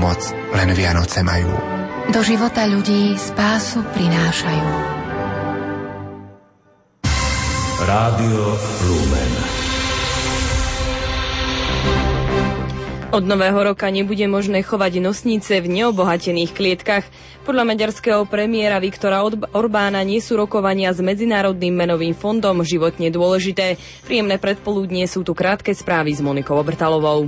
moc len Vianoce majú. Do života ľudí spásu prinášajú. Rádio Lumen. Od nového roka nebude možné chovať nosnice v neobohatených klietkach. Podľa maďarského premiéra Viktora Orbána nie sú rokovania s Medzinárodným menovým fondom životne dôležité. Príjemné predpoludnie sú tu krátke správy s Monikou Obrtalovou.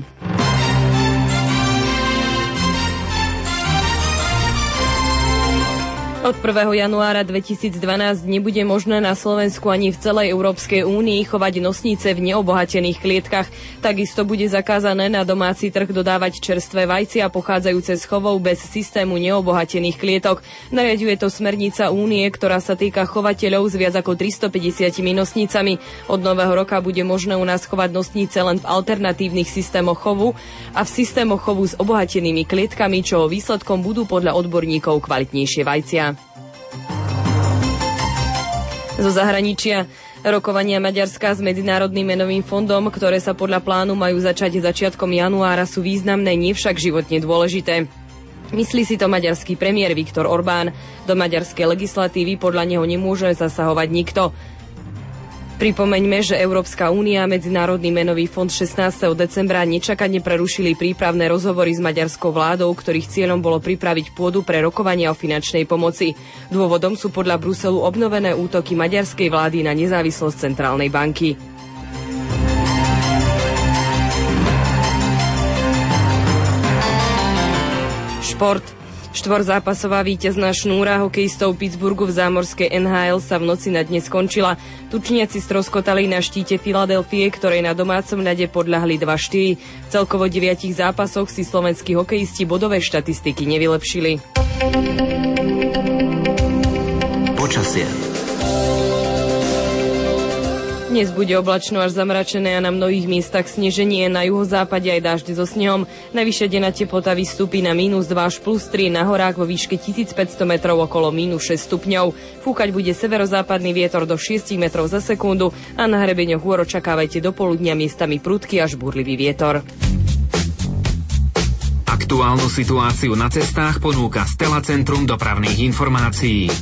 Od 1. januára 2012 nebude možné na Slovensku ani v celej Európskej únii chovať nosnice v neobohatených klietkach. Takisto bude zakázané na domáci trh dodávať čerstvé vajcia pochádzajúce z chovov bez systému neobohatených klietok. Nariaduje to smernica únie, ktorá sa týka chovateľov s viac ako 350 nosnicami. Od nového roka bude možné u nás chovať nosnice len v alternatívnych systémoch chovu a v systémoch chovu s obohatenými klietkami, čo výsledkom budú podľa odborníkov kvalitnejšie vajcia. Zo zahraničia Rokovania Maďarska s Medzinárodným menovým fondom, ktoré sa podľa plánu majú začať začiatkom januára, sú významné, nie však životne dôležité. Myslí si to maďarský premiér Viktor Orbán. Do maďarskej legislatívy podľa neho nemôže zasahovať nikto. Pripomeňme, že Európska únia a Medzinárodný menový fond 16. decembra nečakane prerušili prípravné rozhovory s maďarskou vládou, ktorých cieľom bolo pripraviť pôdu pre rokovania o finančnej pomoci. Dôvodom sú podľa Bruselu obnovené útoky maďarskej vlády na nezávislosť centrálnej banky. Šport. Štvorzápasová víťazná šnúra hokejistov Pittsburghu v zámorskej NHL sa v noci na dnes skončila. Tučniaci stroskotali na štíte Filadelfie, ktorej na domácom ľade podľahli 2-4. V celkovo deviatich zápasoch si slovenskí hokejisti bodové štatistiky nevylepšili. Počasie. Dnes bude oblačno až zamračené a na mnohých miestach sneženie, na juhozápade aj dážď so snehom. Najvyššia denná teplota vystúpi na minus 2 až plus 3, na horách vo výške 1500 metrov okolo minus 6 stupňov. Fúkať bude severozápadný vietor do 6 metrov za sekundu a na hrebeňoch hôr očakávajte do poludnia miestami prudky až burlivý vietor. Aktuálnu situáciu na cestách ponúka Stela Centrum dopravných informácií.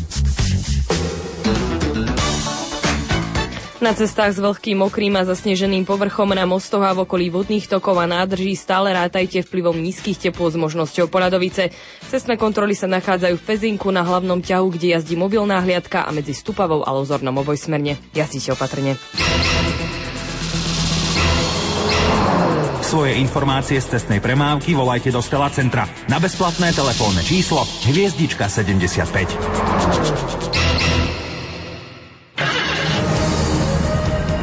Na cestách s vlhkým, mokrým a zasneženým povrchom na mostoch a v okolí vodných tokov a nádrží stále rátajte vplyvom nízkych teplôt s možnosťou poladovice. Cestné kontroly sa nachádzajú v Pezinku na hlavnom ťahu, kde jazdí mobilná hliadka a medzi Stupavou a Lozornom obojsmerne. Jazdíte opatrne. Svoje informácie z cestnej premávky volajte do Stela Centra na bezplatné telefónne číslo hviezdička 75.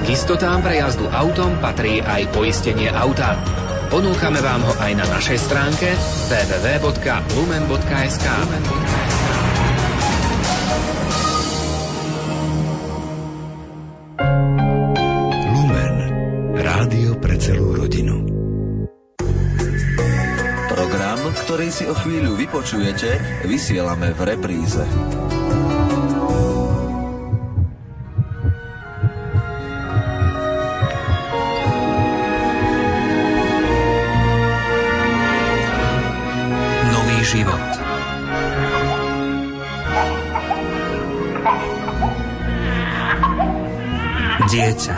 K istotám pre jazdu autom patrí aj poistenie auta. Ponúkame vám ho aj na našej stránke www.lumen.sk. Lumen. Rádio pre celú rodinu. Program, ktorý si o chvíľu vypočujete, vysielame v repríze. Život. Dieťa.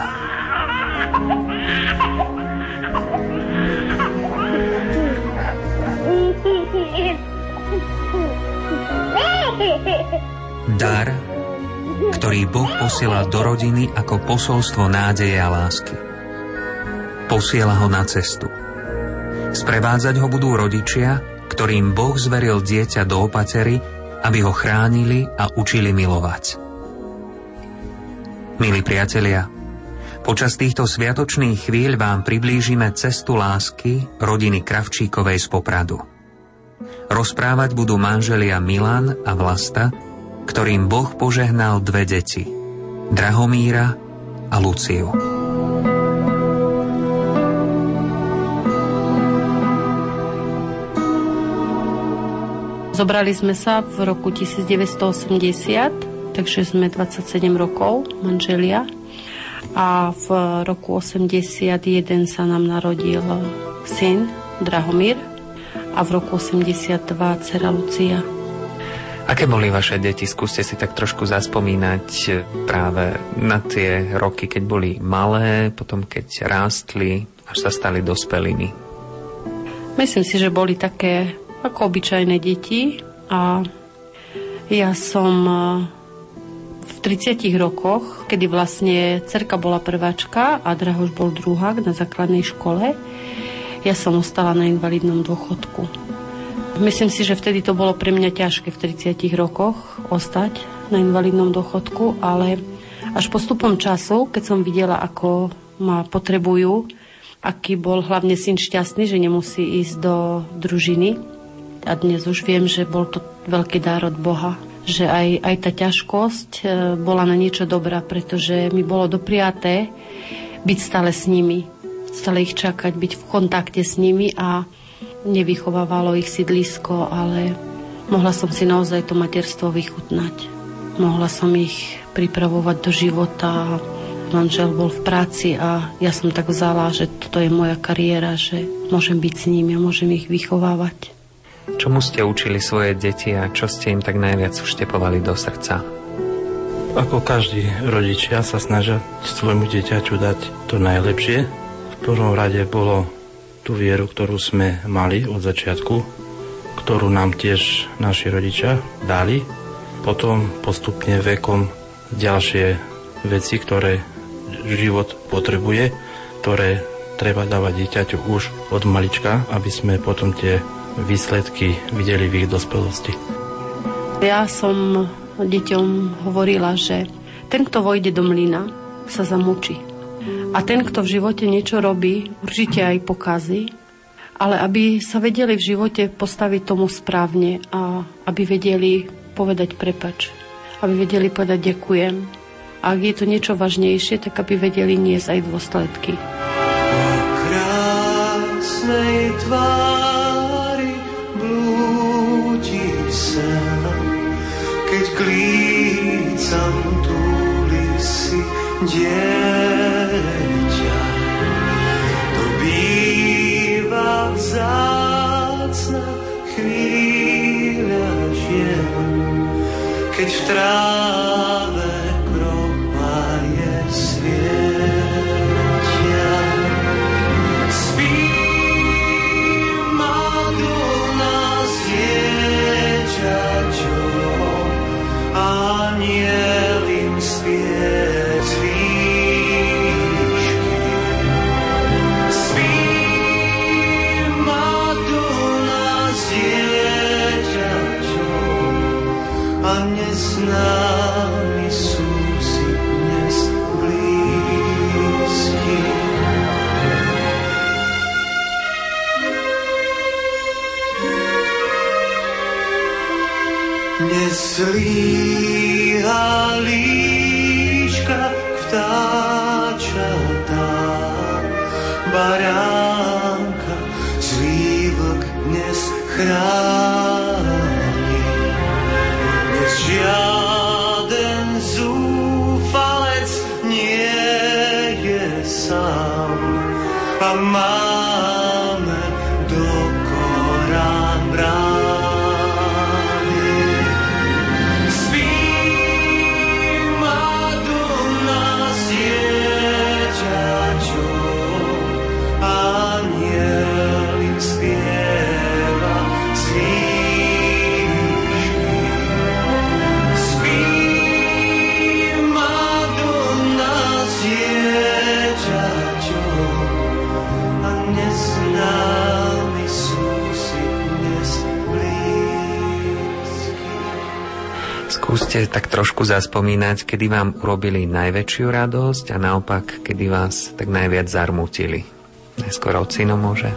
Dar, ktorý Boh posiela do rodiny ako posolstvo nádeje a lásky. Posiela ho na cestu. Sprevádzať ho budú rodičia, ktorým Boh zveril dieťa do opatery, aby ho chránili a učili milovať. Milí priatelia, počas týchto sviatočných chvíľ vám priblížime cestu lásky rodiny Kravčíkovej z Popradu. Rozprávať budú manželia Milan a Vlasta, ktorým Boh požehnal dve deti, Drahomíra a Luciu. Zobrali sme sa v roku 1980, takže sme 27 rokov manželia. A v roku 81 sa nám narodil syn Drahomír. A v roku 82 dcera Lucia. Aké boli vaše deti? Skúste si tak trošku zaspomínať práve na tie roky, keď boli malé, potom keď rástli, až sa stali dospelými. Myslím si, že boli také ako obyčajné deti a ja som e, v 30 rokoch, kedy vlastne cerka bola prváčka a Drahoš bol druhák na základnej škole, ja som ostala na invalidnom dôchodku. Myslím si, že vtedy to bolo pre mňa ťažké v 30 rokoch ostať na invalidnom dôchodku, ale až postupom času, keď som videla, ako ma potrebujú, aký bol hlavne syn šťastný, že nemusí ísť do družiny. A dnes už viem, že bol to veľký dár od Boha, že aj, aj tá ťažkosť e, bola na niečo dobrá, pretože mi bolo dopriaté byť stále s nimi, stále ich čakať, byť v kontakte s nimi a nevychovávalo ich sídlisko, ale mohla som si naozaj to materstvo vychutnať. Mohla som ich pripravovať do života. Manžel bol v práci a ja som tak vzala, že toto je moja kariéra, že môžem byť s nimi a môžem ich vychovávať. Čomu ste učili svoje deti a čo ste im tak najviac vštepovali do srdca? Ako každý rodičia sa snažia svojmu dieťaťu dať to najlepšie. V prvom rade bolo tú vieru, ktorú sme mali od začiatku, ktorú nám tiež naši rodičia dali. Potom postupne vekom ďalšie veci, ktoré život potrebuje, ktoré treba dávať dieťaťu už od malička, aby sme potom tie výsledky videli v ich dospelosti. Ja som deťom hovorila, že ten, kto vojde do mlyna, sa zamúči. A ten, kto v živote niečo robí, určite aj pokazí, ale aby sa vedeli v živote postaviť tomu správne a aby vedeli povedať prepač. Aby vedeli povedať ďakujem. A ak je to niečo vážnejšie, tak aby vedeli niesť aj dôsledky. O krásnej tvári dieťa. To býva vzácna chvíľa žien, keď v tráve Skúste tak trošku zaspomínať, kedy vám urobili najväčšiu radosť a naopak, kedy vás tak najviac zarmútili. Najskôr ocino môže.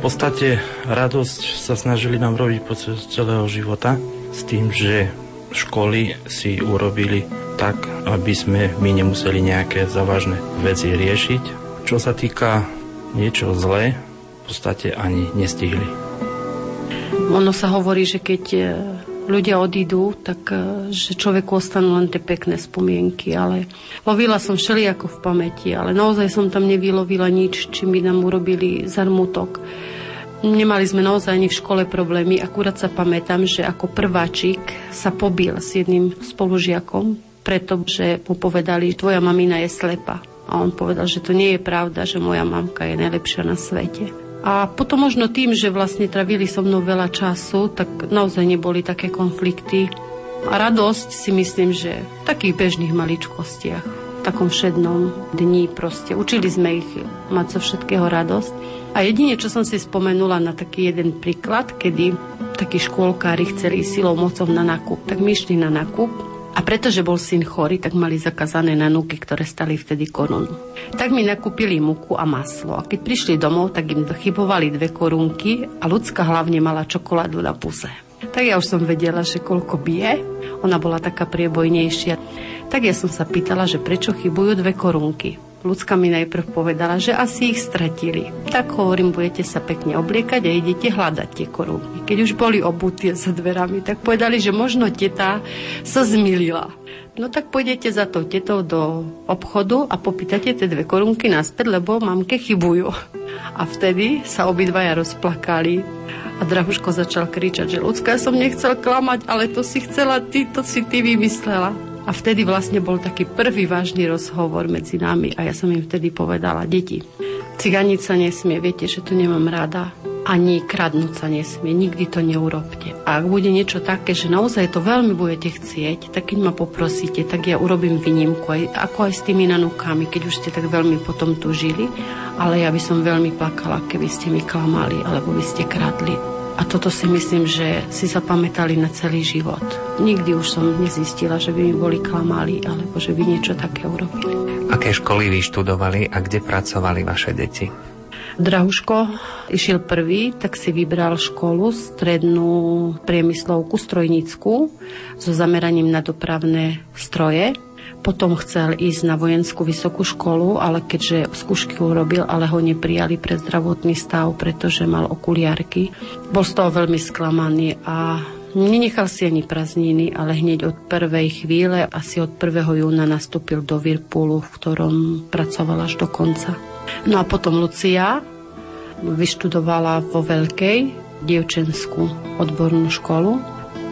V podstate radosť sa snažili nám robiť počas celého života s tým, že školy si urobili tak, aby sme my nemuseli nejaké závažné veci riešiť. Čo sa týka niečo zlé, v podstate ani nestihli. Ono sa hovorí, že keď e, ľudia odídu, tak e, že človeku ostanú len tie pekné spomienky, ale lovila som všelijako v pamäti, ale naozaj som tam nevylovila nič, čím by nám urobili zarmutok. Nemali sme naozaj ani v škole problémy, akurát sa pamätám, že ako prváčik sa pobil s jedným spolužiakom, pretože mu povedali, že tvoja mamina je slepa. A on povedal, že to nie je pravda, že moja mamka je najlepšia na svete. A potom možno tým, že vlastne travili so mnou veľa času, tak naozaj neboli také konflikty. A radosť si myslím, že v takých bežných maličkostiach, v takom všednom dni proste. Učili sme ich mať zo všetkého radosť. A jedine, čo som si spomenula na taký jeden príklad, kedy takí škôlkári chceli silou mocou na nákup, tak my išli na nákup a pretože bol syn chorý, tak mali zakázané nanúky, ktoré stali vtedy korunu. Tak mi nakúpili muku a maslo. A keď prišli domov, tak im chybovali dve korunky a ľudská hlavne mala čokoládu na puse. Tak ja už som vedela, že koľko bije. Ona bola taká priebojnejšia. Tak ja som sa pýtala, že prečo chybujú dve korunky. Ľudská mi najprv povedala, že asi ich stratili. Tak hovorím, budete sa pekne obliekať a idete hľadať tie korunky. Keď už boli obutí za dverami, tak povedali, že možno teta sa zmilila. No tak pôjdete za tou tetou do obchodu a popýtate tie dve korunky naspäť, lebo mamke chybujú. A vtedy sa obidvaja rozplakali a Drahuško začal kričať, že ľudská, ja som nechcel klamať, ale to si chcela ty, to si ty vymyslela. A vtedy vlastne bol taký prvý vážny rozhovor medzi nami a ja som im vtedy povedala, deti, ciganica nesmie, viete, že to nemám rada, ani kradnúť sa nesmie, nikdy to neurobte. A ak bude niečo také, že naozaj to veľmi budete chcieť, tak keď ma poprosíte, tak ja urobím výnimku, aj, ako aj s tými nanúkami, keď už ste tak veľmi potom tu žili, ale ja by som veľmi plakala, keby ste mi klamali, alebo by ste kradli. A toto si myslím, že si zapamätali na celý život. Nikdy už som nezistila, že by mi boli klamali, alebo že by niečo také urobili. Aké školy vyštudovali a kde pracovali vaše deti? Drahuško išiel prvý, tak si vybral školu, strednú priemyslovku strojnickú so zameraním na dopravné stroje potom chcel ísť na vojenskú vysokú školu, ale keďže skúšky urobil, ale ho neprijali pre zdravotný stav, pretože mal okuliarky. Bol z toho veľmi sklamaný a Nenechal si ani prázdniny, ale hneď od prvej chvíle, asi od 1. júna nastúpil do Virpulu, v ktorom pracoval až do konca. No a potom Lucia vyštudovala vo Veľkej dievčenskú odbornú školu.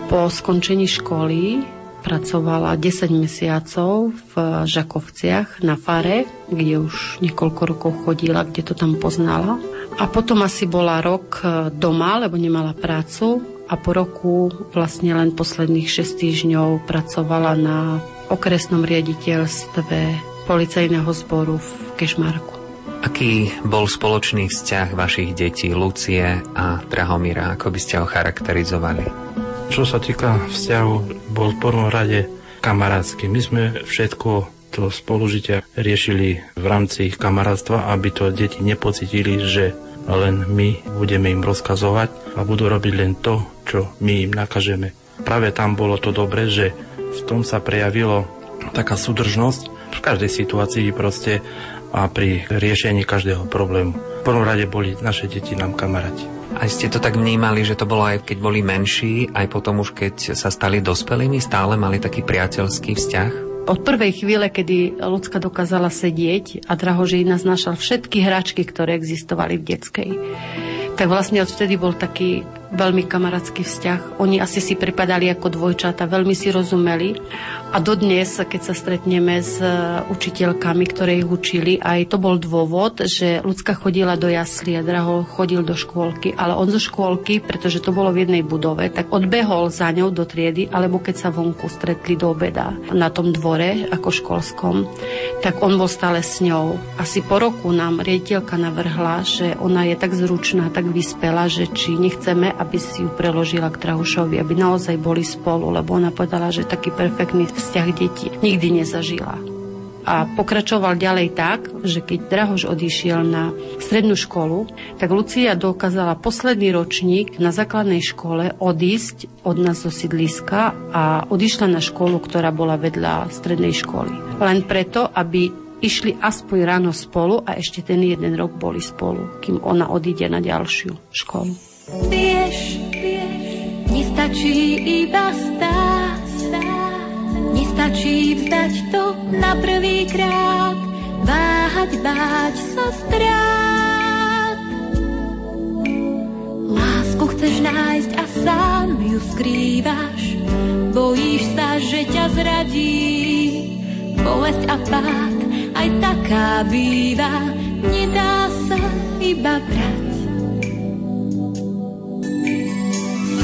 Po skončení školy pracovala 10 mesiacov v Žakovciach na fare, kde už niekoľko rokov chodila, kde to tam poznala. A potom asi bola rok e, doma, lebo nemala prácu a po roku vlastne len posledných 6 týždňov pracovala na okresnom riaditeľstve policajného zboru v Kešmarku. Aký bol spoločný vzťah vašich detí Lucie a Drahomíra? Ako by ste ho charakterizovali? Čo sa týka vzťahu, bol v prvom rade kamarátsky. My sme všetko to spolužitia riešili v rámci kamarátstva, aby to deti nepocitili, že len my budeme im rozkazovať a budú robiť len to, čo my im nakažeme. Práve tam bolo to dobre, že v tom sa prejavilo taká súdržnosť v každej situácii proste a pri riešení každého problému. V prvom rade boli naše deti nám kamaráti. Aj ste to tak vnímali, že to bolo aj keď boli menší, aj potom už keď sa stali dospelými, stále mali taký priateľský vzťah? Od prvej chvíle, kedy ľudská dokázala sedieť a Drahoží naznášal všetky hračky, ktoré existovali v detskej, tak vlastne odvtedy bol taký veľmi kamarátsky vzťah. Oni asi si pripadali ako dvojčata, veľmi si rozumeli a dodnes, keď sa stretneme s e, učiteľkami, ktoré ich učili, aj to bol dôvod, že ľudská chodila do jasly a Draho chodil do škôlky, ale on zo škôlky, pretože to bolo v jednej budove, tak odbehol za ňou do triedy, alebo keď sa vonku stretli do obeda na tom dvore ako školskom, tak on bol stále s ňou. Asi po roku nám riediteľka navrhla, že ona je tak zručná, tak vyspela, že či nechceme, aby si ju preložila k Drahušovi, aby naozaj boli spolu, lebo ona povedala, že taký perfektný vzťah detí nikdy nezažila. A pokračoval ďalej tak, že keď Drahoš odišiel na strednú školu, tak Lucia dokázala posledný ročník na základnej škole odísť od nás zo sídliska a odišla na školu, ktorá bola vedľa strednej školy. Len preto, aby išli aspoň ráno spolu a ešte ten jeden rok boli spolu, kým ona odíde na ďalšiu školu. Vieš, vieš, nestačí iba stáť, nestačí vzdať to na prvý krát, váhať, báť sa strát. chceš nájsť a sám ju skrývaš. Bojíš sa, že ťa zradí. Bolesť a pád aj taká býva. Nedá sa iba brať.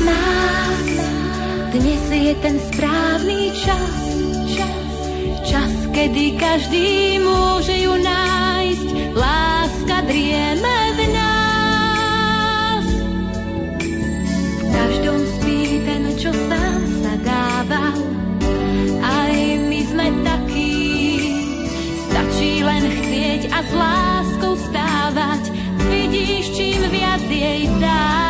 Nás dnes je ten správny čas. Čas, kedy každý môže ju nájsť. Láska drieme v nás. V každom spí ten, čo sám sa dával. Aj my sme takí. Stačí len chcieť a s láskou stávať. Vidíš, čím viac jej dáš,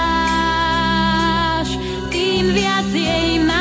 tým viac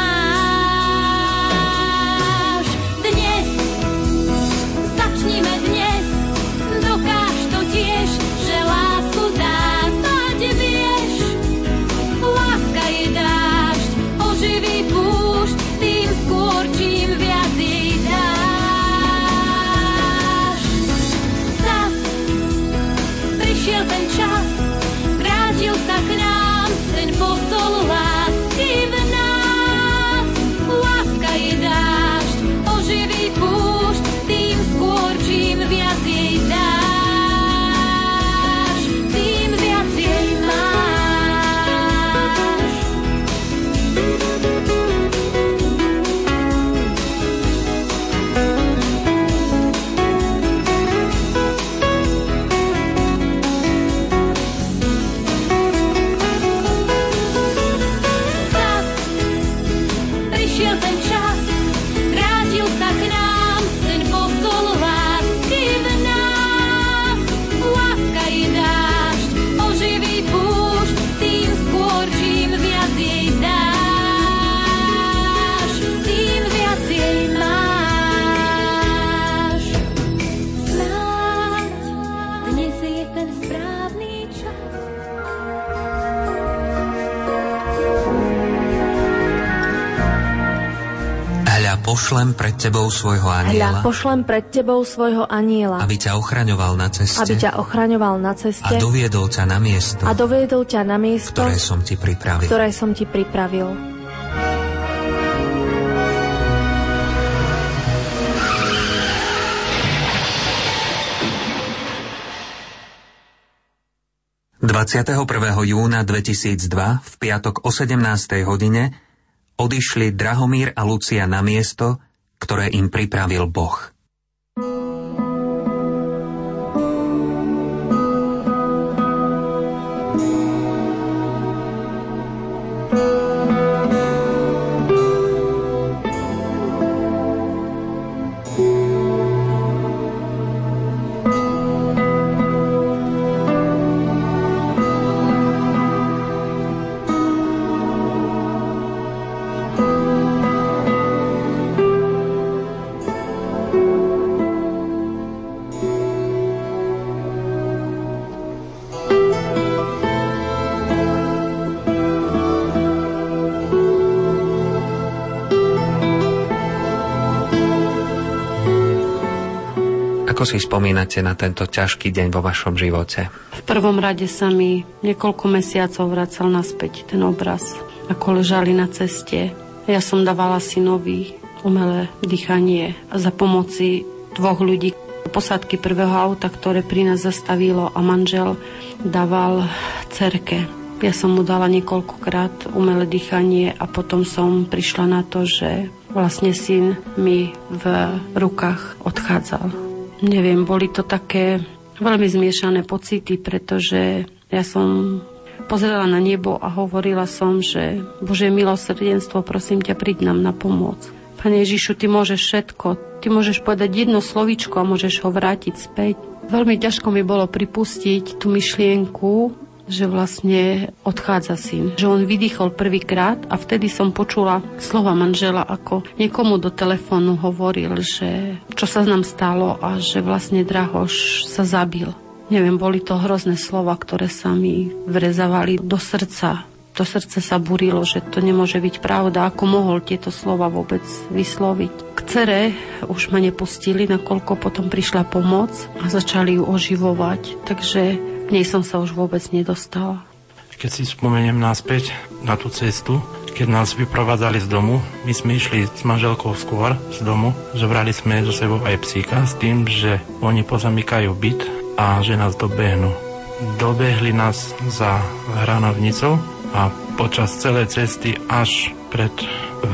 pošlem pred tebou svojho Hľa, aniela, pošlem pred tebou svojho aniela, aby ťa ochraňoval na ceste aby ťa ochraňoval na a ceste doviedol ťa na miesto, a doviedol ťa na miesto, ktoré som ti pripravil. ktoré som ti pripravil. – 21. júna 2002 v piatok o 17. hodine odišli Drahomír a Lucia na miesto, ktoré im pripravil Boh. Si spomínate na tento ťažký deň vo vašom živote? V prvom rade sa mi niekoľko mesiacov vracal naspäť ten obraz, ako ležali na ceste. Ja som dávala synovi umelé dýchanie za pomoci dvoch ľudí. Posádky prvého auta, ktoré pri nás zastavilo a manžel dával cerke. Ja som mu dala niekoľkokrát umelé dýchanie a potom som prišla na to, že vlastne syn mi v rukách odchádzal. Neviem, boli to také veľmi zmiešané pocity, pretože ja som pozerala na nebo a hovorila som, že Bože milosrdenstvo, prosím ťa, príď nám na pomoc. Pane Ježišu, Ty môžeš všetko. Ty môžeš povedať jedno slovičko a môžeš ho vrátiť späť. Veľmi ťažko mi bolo pripustiť tú myšlienku, že vlastne odchádza syn. Že on vydýchol prvýkrát a vtedy som počula slova manžela, ako niekomu do telefónu hovoril, že čo sa nám stalo a že vlastne Drahoš sa zabil. Neviem, boli to hrozné slova, ktoré sa mi vrezavali do srdca. To srdce sa burilo, že to nemôže byť pravda. Ako mohol tieto slova vôbec vysloviť? K cere už ma nepustili, nakoľko potom prišla pomoc a začali ju oživovať. Takže k nej som sa už vôbec nedostala. Keď si spomeniem naspäť na tú cestu, keď nás vyprovadzali z domu, my sme išli s manželkou skôr z domu, zobrali sme so sebou aj psíka s tým, že oni pozamykajú byt a že nás dobehnú. Dobehli nás za hranovnicou a počas celej cesty až pred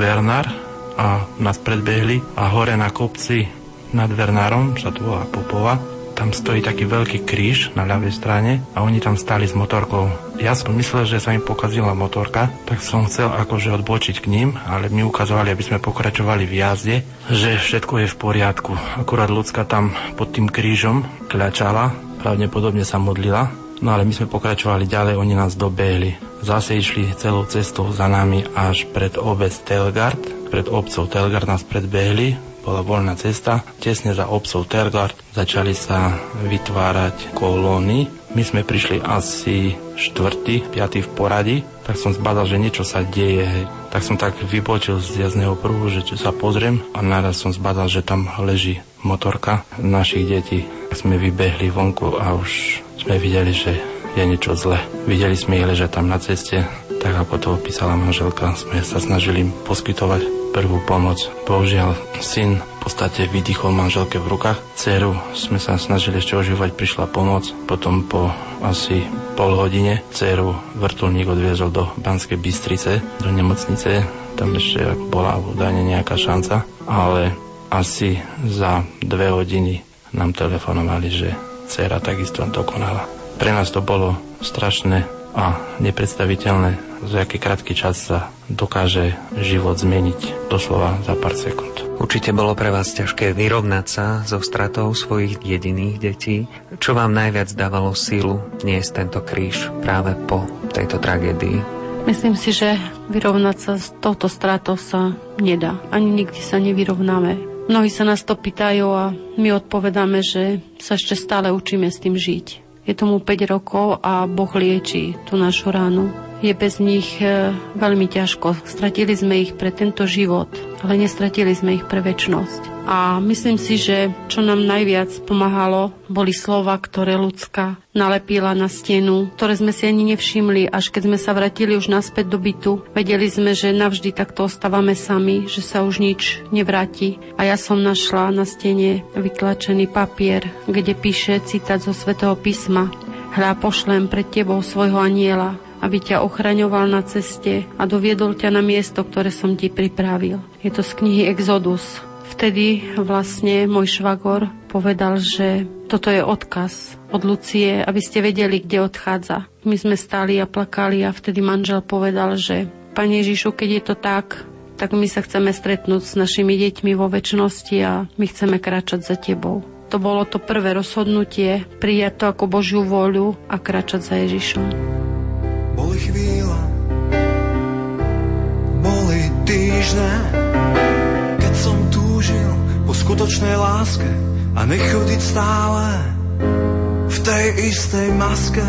Vernar a nás predbehli a hore na kopci nad Vernárom, sa to volá Popova, tam stojí taký veľký kríž na ľavej strane a oni tam stali s motorkou. Ja som myslel, že sa im pokazila motorka, tak som chcel akože odbočiť k ním, ale mi ukazovali, aby sme pokračovali v jazde, že všetko je v poriadku. Akurát ľudská tam pod tým krížom kľačala, pravdepodobne sa modlila, no ale my sme pokračovali ďalej, oni nás dobehli. Zase išli celou cestou za nami až pred obec Telgard, pred obcov Telgard nás predbehli, bola voľná cesta. Tesne za obcov Tergard začali sa vytvárať kolóny. My sme prišli asi štvrtý, piatý v poradí, tak som zbadal, že niečo sa deje. Hej. Tak som tak vybočil z jazdného pruhu, že sa pozriem a naraz som zbadal, že tam leží motorka našich detí. Sme vybehli vonku a už sme videli, že je niečo zle. Videli sme ich ležať tam na ceste, tak ako to opísala manželka, sme sa snažili poskytovať prvú pomoc. Bohužiaľ, syn v podstate vydýchol manželke v rukách. Ceru sme sa snažili ešte oživovať, prišla pomoc. Potom po asi pol hodine dceru vrtulník odviezol do Banskej Bystrice, do nemocnice. Tam ešte bola údajne nejaká šanca, ale asi za dve hodiny nám telefonovali, že dcera takisto dokonala. Pre nás to bolo strašné a nepredstaviteľné, za aký krátky čas sa dokáže život zmeniť doslova za pár sekúnd. Určite bolo pre vás ťažké vyrovnať sa so stratou svojich jediných detí. Čo vám najviac dávalo sílu niesť tento kríž práve po tejto tragédii? Myslím si, že vyrovnať sa s touto stratou sa nedá. Ani nikdy sa nevyrovnáme. Mnohí sa nás to pýtajú a my odpovedáme, že sa ešte stále učíme s tým žiť. Je tomu 5 rokov a Boh lieči tú našu ránu. Je bez nich e, veľmi ťažko. Stratili sme ich pre tento život, ale nestratili sme ich pre väčnosť. A myslím si, že čo nám najviac pomáhalo, boli slova, ktoré ľudská nalepila na stenu, ktoré sme si ani nevšimli, až keď sme sa vrátili už naspäť do bytu. Vedeli sme, že navždy takto ostávame sami, že sa už nič nevráti. A ja som našla na stene vytlačený papier, kde píše citát zo svätého písma. Hľa pošlem pred tebou svojho aniela, aby ťa ochraňoval na ceste a doviedol ťa na miesto, ktoré som ti pripravil. Je to z knihy Exodus, vtedy vlastne môj švagor povedal, že toto je odkaz od Lucie, aby ste vedeli, kde odchádza. My sme stáli a plakali a vtedy manžel povedal, že Pane Ježišu, keď je to tak, tak my sa chceme stretnúť s našimi deťmi vo väčšnosti a my chceme kráčať za Tebou. To bolo to prvé rozhodnutie, prijať to ako Božiu voľu a kráčať za Ježišom. Boli chvíľa, boli týždne, skutočnej láske a nechodiť stále v tej istej maske.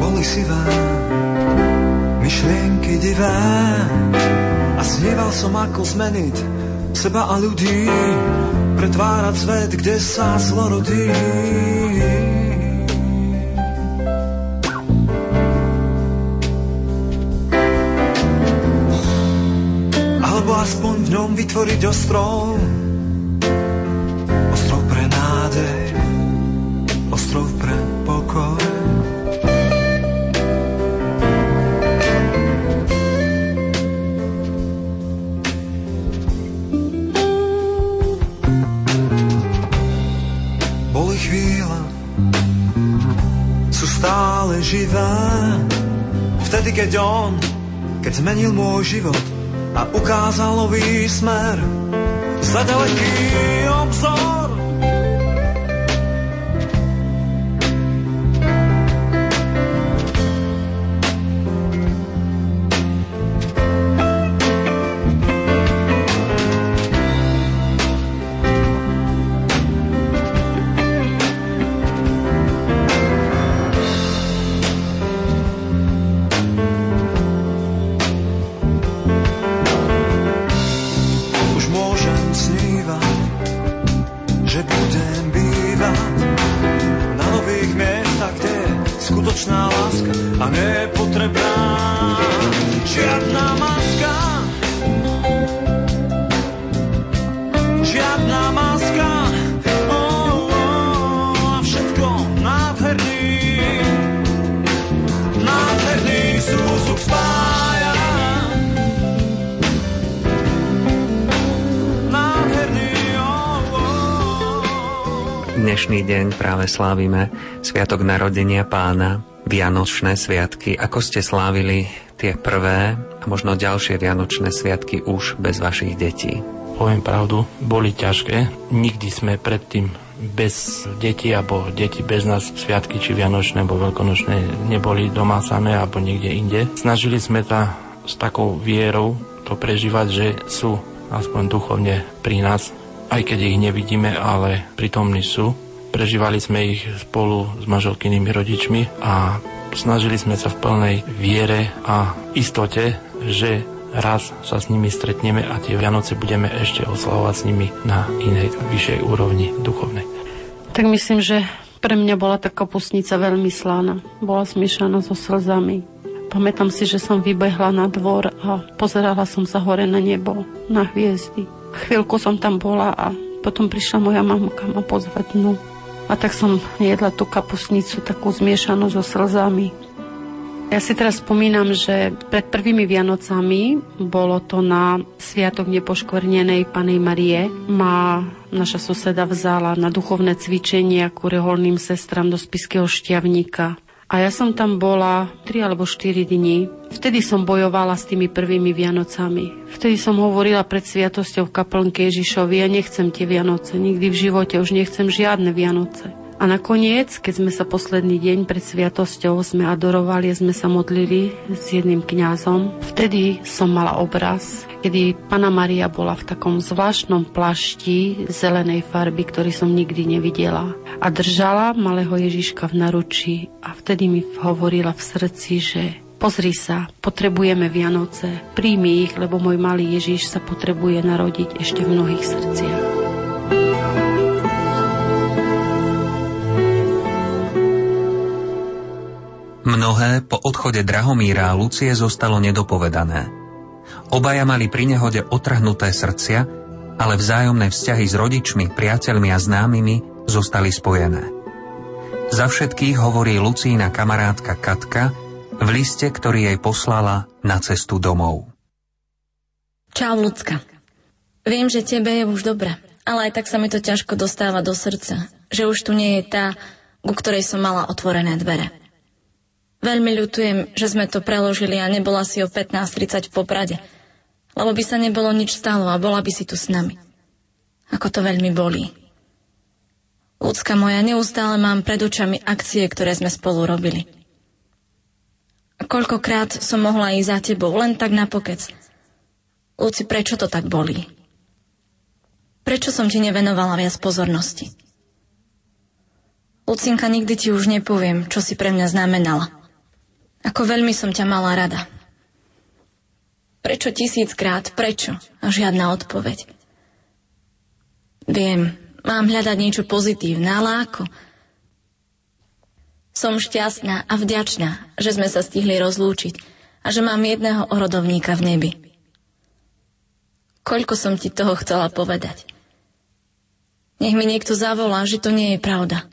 boli sivé, divé a snieval som ako zmeniť seba a ľudí pretvárať svet, kde sa zlo rodí. Alebo aspoň v ňom vytvoriť ostrov, ostrov pre nádej, ostrov pre pokoj. Živé. Vtedy, keď on, keď zmenil môj život a ukázal nový smer, za ďaleký obzor dnešný deň práve slávime Sviatok narodenia pána, Vianočné sviatky. Ako ste slávili tie prvé a možno ďalšie Vianočné sviatky už bez vašich detí? Poviem pravdu, boli ťažké. Nikdy sme predtým bez detí alebo deti bez nás sviatky či vianočné alebo veľkonočné neboli doma samé alebo niekde inde. Snažili sme sa s takou vierou to prežívať, že sú aspoň duchovne pri nás, aj keď ich nevidíme, ale pritomní sú. Prežívali sme ich spolu s manželkynými rodičmi a snažili sme sa v plnej viere a istote, že raz sa s nimi stretneme a tie Vianoce budeme ešte oslavovať s nimi na inej vyššej úrovni duchovnej. Tak myslím, že pre mňa bola tá kapusnica veľmi slána. Bola smiešaná so slzami. Pamätám si, že som vybehla na dvor a pozerala som sa hore na nebo, na hviezdy. Chvíľku som tam bola a potom prišla moja mamka ma pozvať dnu. A tak som jedla tú kapusnicu takú zmiešanú so slzami. Ja si teraz spomínam, že pred prvými Vianocami bolo to na Sviatok nepoškvrnenej Panej Marie. Ma naša suseda vzala na duchovné cvičenie ako reholným sestram do Spiského šťavníka. A ja som tam bola 3 alebo 4 dní. Vtedy som bojovala s tými prvými Vianocami. Vtedy som hovorila pred sviatosťou v kaplnke Ježišovi, ja nechcem tie Vianoce, nikdy v živote už nechcem žiadne Vianoce. A nakoniec, keď sme sa posledný deň pred sviatosťou sme adorovali sme sa modlili s jedným kňazom, vtedy som mala obraz, kedy Pana Maria bola v takom zvláštnom plašti zelenej farby, ktorý som nikdy nevidela. A držala malého Ježiška v naruči a vtedy mi hovorila v srdci, že Pozri sa, potrebujeme Vianoce, príjmi ich, lebo môj malý Ježiš sa potrebuje narodiť ešte v mnohých srdciach. Mnohé po odchode Drahomíra a Lucie zostalo nedopovedané. Obaja mali pri nehode otrhnuté srdcia, ale vzájomné vzťahy s rodičmi, priateľmi a známymi zostali spojené. Za všetkých hovorí Lucína kamarátka Katka v liste, ktorý jej poslala na cestu domov. Čau, Lucka. Viem, že tebe je už dobre, ale aj tak sa mi to ťažko dostáva do srdca, že už tu nie je tá, ku ktorej som mala otvorené dvere. Veľmi ľutujem, že sme to preložili a nebola si o 15.30 v Poprade, lebo by sa nebolo nič stalo a bola by si tu s nami. Ako to veľmi bolí. Ľudská moja, neustále mám pred očami akcie, ktoré sme spolu robili. Koľkokrát som mohla ísť za tebou, len tak na pokec. Luci, prečo to tak bolí? Prečo som ti nevenovala viac pozornosti? Lucinka, nikdy ti už nepoviem, čo si pre mňa znamenala. Ako veľmi som ťa mala rada. Prečo tisíckrát, prečo? A žiadna odpoveď. Viem, mám hľadať niečo pozitívne, ale ako? Som šťastná a vďačná, že sme sa stihli rozlúčiť a že mám jedného orodovníka v nebi. Koľko som ti toho chcela povedať. Nech mi niekto zavolá, že to nie je pravda.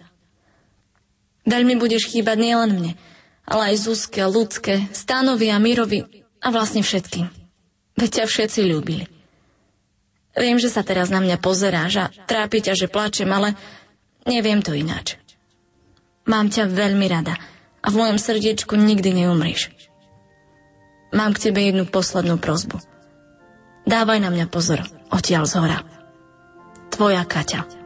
Veľmi budeš chýbať nielen mne, ale aj Zuzke, Ľudské, Stánovi a Mirovi a vlastne všetkým. Veď ťa všetci ľúbili. Viem, že sa teraz na mňa pozeráš a trápi ťa, že plačem, ale neviem to ináč. Mám ťa veľmi rada a v mojom srdiečku nikdy neumrieš. Mám k tebe jednu poslednú prozbu. Dávaj na mňa pozor, odtiaľ z hora. Tvoja Kaťa.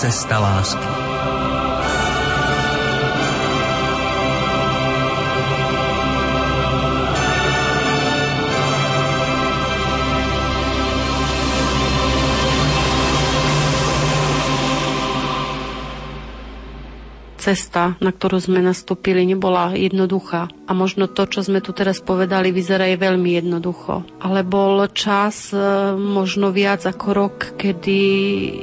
Cesta lásky. Cesta, na ktorú sme nastúpili, nebola jednoduchá. A možno to, čo sme tu teraz povedali, vyzerá je veľmi jednoducho. Ale bol čas, e, možno viac ako rok, kedy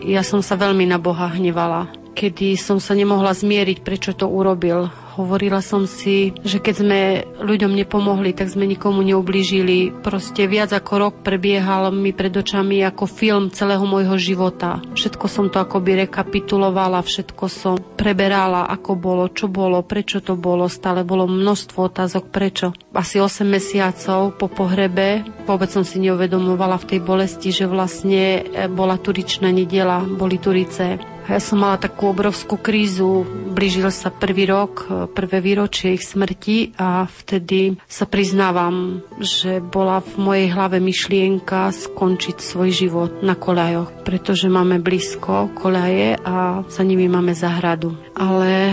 ja som sa veľmi na Boha hnevala. Kedy som sa nemohla zmieriť, prečo to urobil Hovorila som si, že keď sme ľuďom nepomohli, tak sme nikomu neublížili. Proste viac ako rok prebiehal mi pred očami ako film celého môjho života. Všetko som to akoby rekapitulovala, všetko som preberala, ako bolo, čo bolo, prečo to bolo. Stále bolo množstvo otázok, prečo. Asi 8 mesiacov po pohrebe vôbec som si neuvedomovala v tej bolesti, že vlastne e, bola turičná nedela, boli turice ja som mala takú obrovskú krízu. Blížil sa prvý rok, prvé výročie ich smrti a vtedy sa priznávam, že bola v mojej hlave myšlienka skončiť svoj život na koľajoch, pretože máme blízko koľaje a za nimi máme zahradu. Ale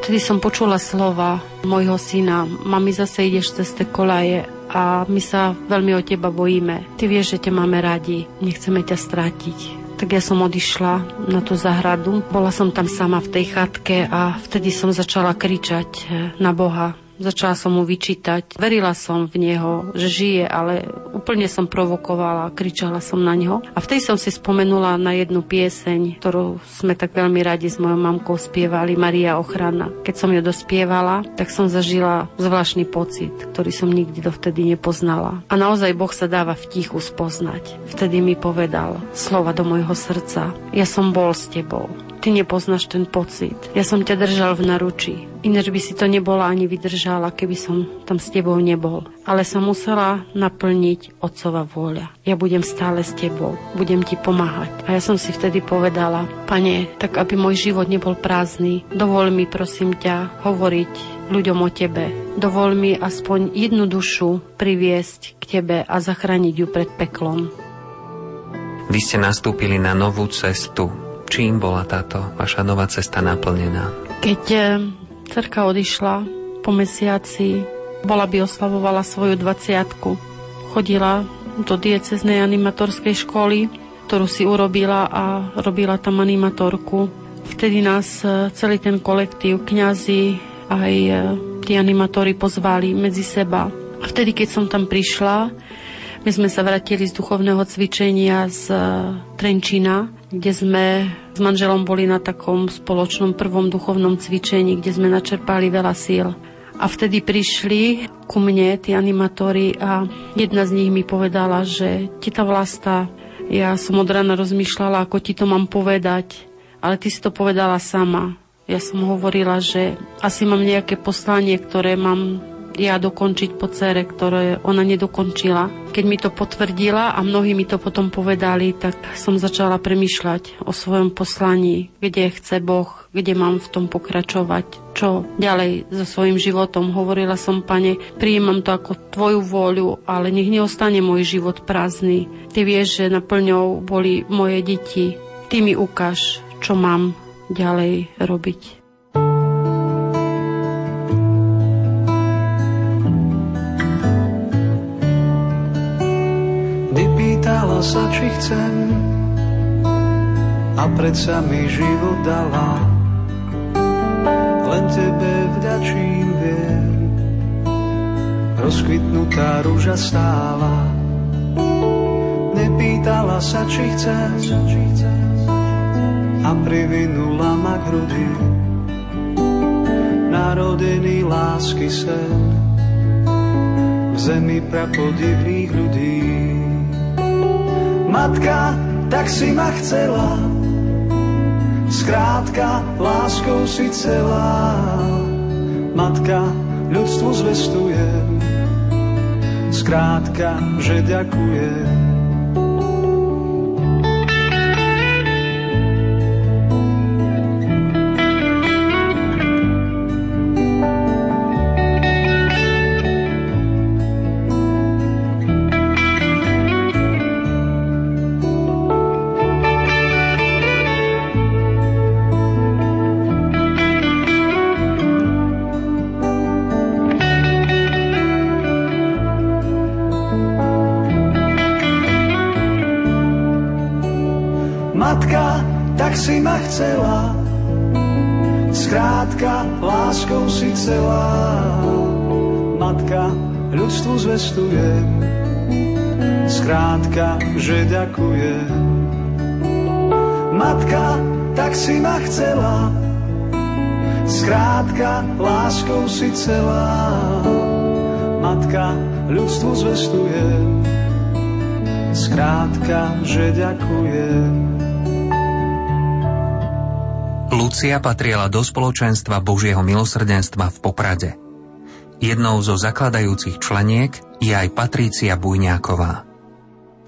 vtedy som počula slova mojho syna, mami zase ideš cez tie kolaje a my sa veľmi o teba bojíme. Ty vieš, že ťa máme radi, nechceme ťa strátiť tak ja som odišla na tú zahradu. Bola som tam sama v tej chatke a vtedy som začala kričať eh, na Boha, Začala som mu vyčítať. Verila som v neho, že žije, ale úplne som provokovala, kričala som na neho. A vtedy som si spomenula na jednu pieseň, ktorú sme tak veľmi radi s mojou mamkou spievali, Maria Ochrana. Keď som ju dospievala, tak som zažila zvláštny pocit, ktorý som nikdy dovtedy nepoznala. A naozaj Boh sa dáva v tichu spoznať. Vtedy mi povedal slova do môjho srdca. Ja som bol s tebou. Ty nepoznáš ten pocit. Ja som ťa držal v naručí. Ináč by si to nebola ani vydržala, keby som tam s tebou nebol. Ale som musela naplniť Otcova vôľa. Ja budem stále s tebou, budem ti pomáhať. A ja som si vtedy povedala, pane, tak aby môj život nebol prázdny, dovol mi prosím ťa hovoriť ľuďom o tebe. Dovol mi aspoň jednu dušu priviesť k tebe a zachrániť ju pred peklom. Vy ste nastúpili na novú cestu, Čím bola táto vaša nová cesta naplnená? Keď eh, cerka odišla po mesiaci, bola by oslavovala svoju 20 chodila do dieceznej animatorskej školy, ktorú si urobila a robila tam animatorku. Vtedy nás eh, celý ten kolektív, kňazi, aj eh, tí animatóri pozvali medzi seba. A vtedy, keď som tam prišla, my sme sa vrátili z duchovného cvičenia z Trenčina kde sme s manželom boli na takom spoločnom prvom duchovnom cvičení, kde sme načerpali veľa síl. A vtedy prišli ku mne tí animatóri a jedna z nich mi povedala, že teta Vlasta, ja som od rána rozmýšľala, ako ti to mám povedať, ale ty si to povedala sama. Ja som hovorila, že asi mám nejaké poslanie, ktoré mám ja dokončiť po cere, ktoré ona nedokončila. Keď mi to potvrdila a mnohí mi to potom povedali, tak som začala premyšľať o svojom poslaní, kde chce Boh, kde mám v tom pokračovať, čo ďalej so svojím životom. Hovorila som, pane, prijímam to ako tvoju vôľu, ale nech neostane môj život prázdny. Ty vieš, že naplňou boli moje deti. Ty mi ukáž, čo mám ďalej robiť. Sa, či chcem a predsa mi život dala. Len tebe vďačím viem, rozkvitnutá rúža stála. Nepýtala sa, či chcem a privinula ma k hrudi. Narodený lásky sen v zemi prapodivných ľudí. Matka, tak si ma chcela, skrátka, láskou si celá. Matka, ľudstvu zvestujem, skrátka, že ďakujem. Celá. Matka, ľudstvu zvestujem, skrátka, že ďakujem. Lucia patriela do spoločenstva Božieho milosrdenstva v Poprade. Jednou zo zakladajúcich členiek je aj Patrícia Bujňáková.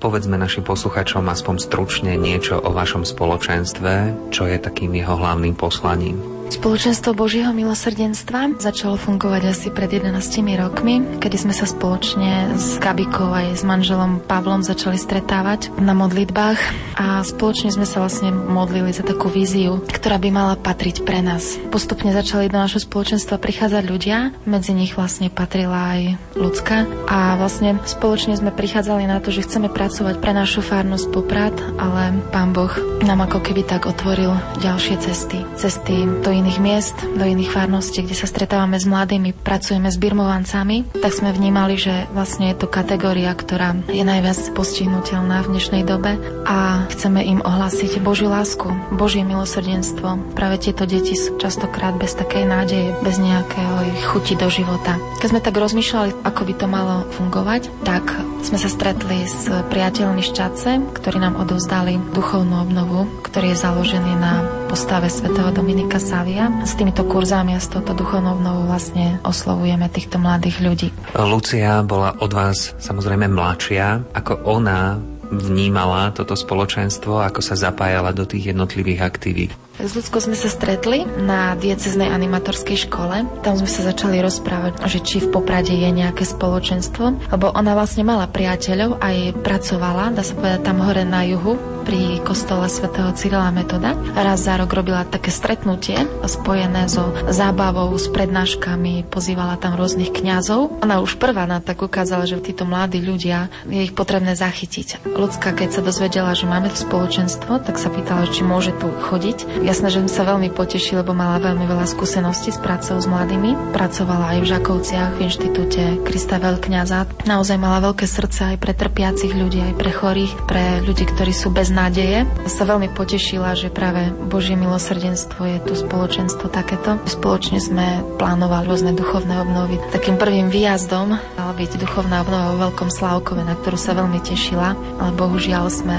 Povedzme našim posluchačom aspoň stručne niečo o vašom spoločenstve, čo je takým jeho hlavným poslaním. Spoločenstvo Božieho milosrdenstva začalo fungovať asi pred 11 rokmi, kedy sme sa spoločne s Gabikou aj s manželom Pavlom začali stretávať na modlitbách a spoločne sme sa vlastne modlili za takú víziu, ktorá by mala patriť pre nás. Postupne začali do našho spoločenstva prichádzať ľudia, medzi nich vlastne patrila aj ľudská a vlastne spoločne sme prichádzali na to, že chceme pracovať pre našu farnosť Poprad, ale Pán Boh nám ako keby tak otvoril ďalšie cesty. Cesty do iných miest, do iných farností, kde sa stretávame s mladými, pracujeme s birmovancami, tak sme vnímali, že vlastne je to kategória, ktorá je najviac postihnutelná v dnešnej dobe a chceme im ohlásiť Božiu lásku, Božie milosrdenstvo. Práve tieto deti sú častokrát bez takej nádeje, bez nejakého ich chuti do života. Keď sme tak rozmýšľali, ako by to malo fungovať, tak sme sa stretli s priateľmi Šťace, ktorí nám odovzdali duchovnú obnovu, ktorý je založený na postave svätého Dominika Savi zdravia. S týmito kurzami a s touto duchovnou vlastne oslovujeme týchto mladých ľudí. Lucia bola od vás samozrejme mladšia. Ako ona vnímala toto spoločenstvo, ako sa zapájala do tých jednotlivých aktivít? S ľudskou sme sa stretli na dieceznej animatorskej škole. Tam sme sa začali rozprávať, že či v Poprade je nejaké spoločenstvo, lebo ona vlastne mala priateľov a aj pracovala, dá sa povedať, tam hore na juhu, pri kostole svätého Cyrila Metoda. Raz za rok robila také stretnutie spojené so zábavou, s prednáškami, pozývala tam rôznych kňazov. Ona už prvá nám tak ukázala, že títo mladí ľudia je ich potrebné zachytiť. Ľudská, keď sa dozvedela, že máme to spoločenstvo, tak sa pýtala, či môže tu chodiť. Jasné, že sa veľmi poteší, lebo mala veľmi veľa skúseností s prácou s mladými. Pracovala aj v Žakovciach, v inštitúte Krista Veľkňaza. Naozaj mala veľké srdce aj pre trpiacich ľudí, aj pre chorých, pre ľudí, ktorí sú bez nádeje. Sa veľmi potešila, že práve Božie milosrdenstvo je tu spoločenstvo takéto. Spoločne sme plánovali rôzne duchovné obnovy. Takým prvým výjazdom mala byť duchovná obnova vo Veľkom Slavkove, na ktorú sa veľmi tešila, ale bohužiaľ sme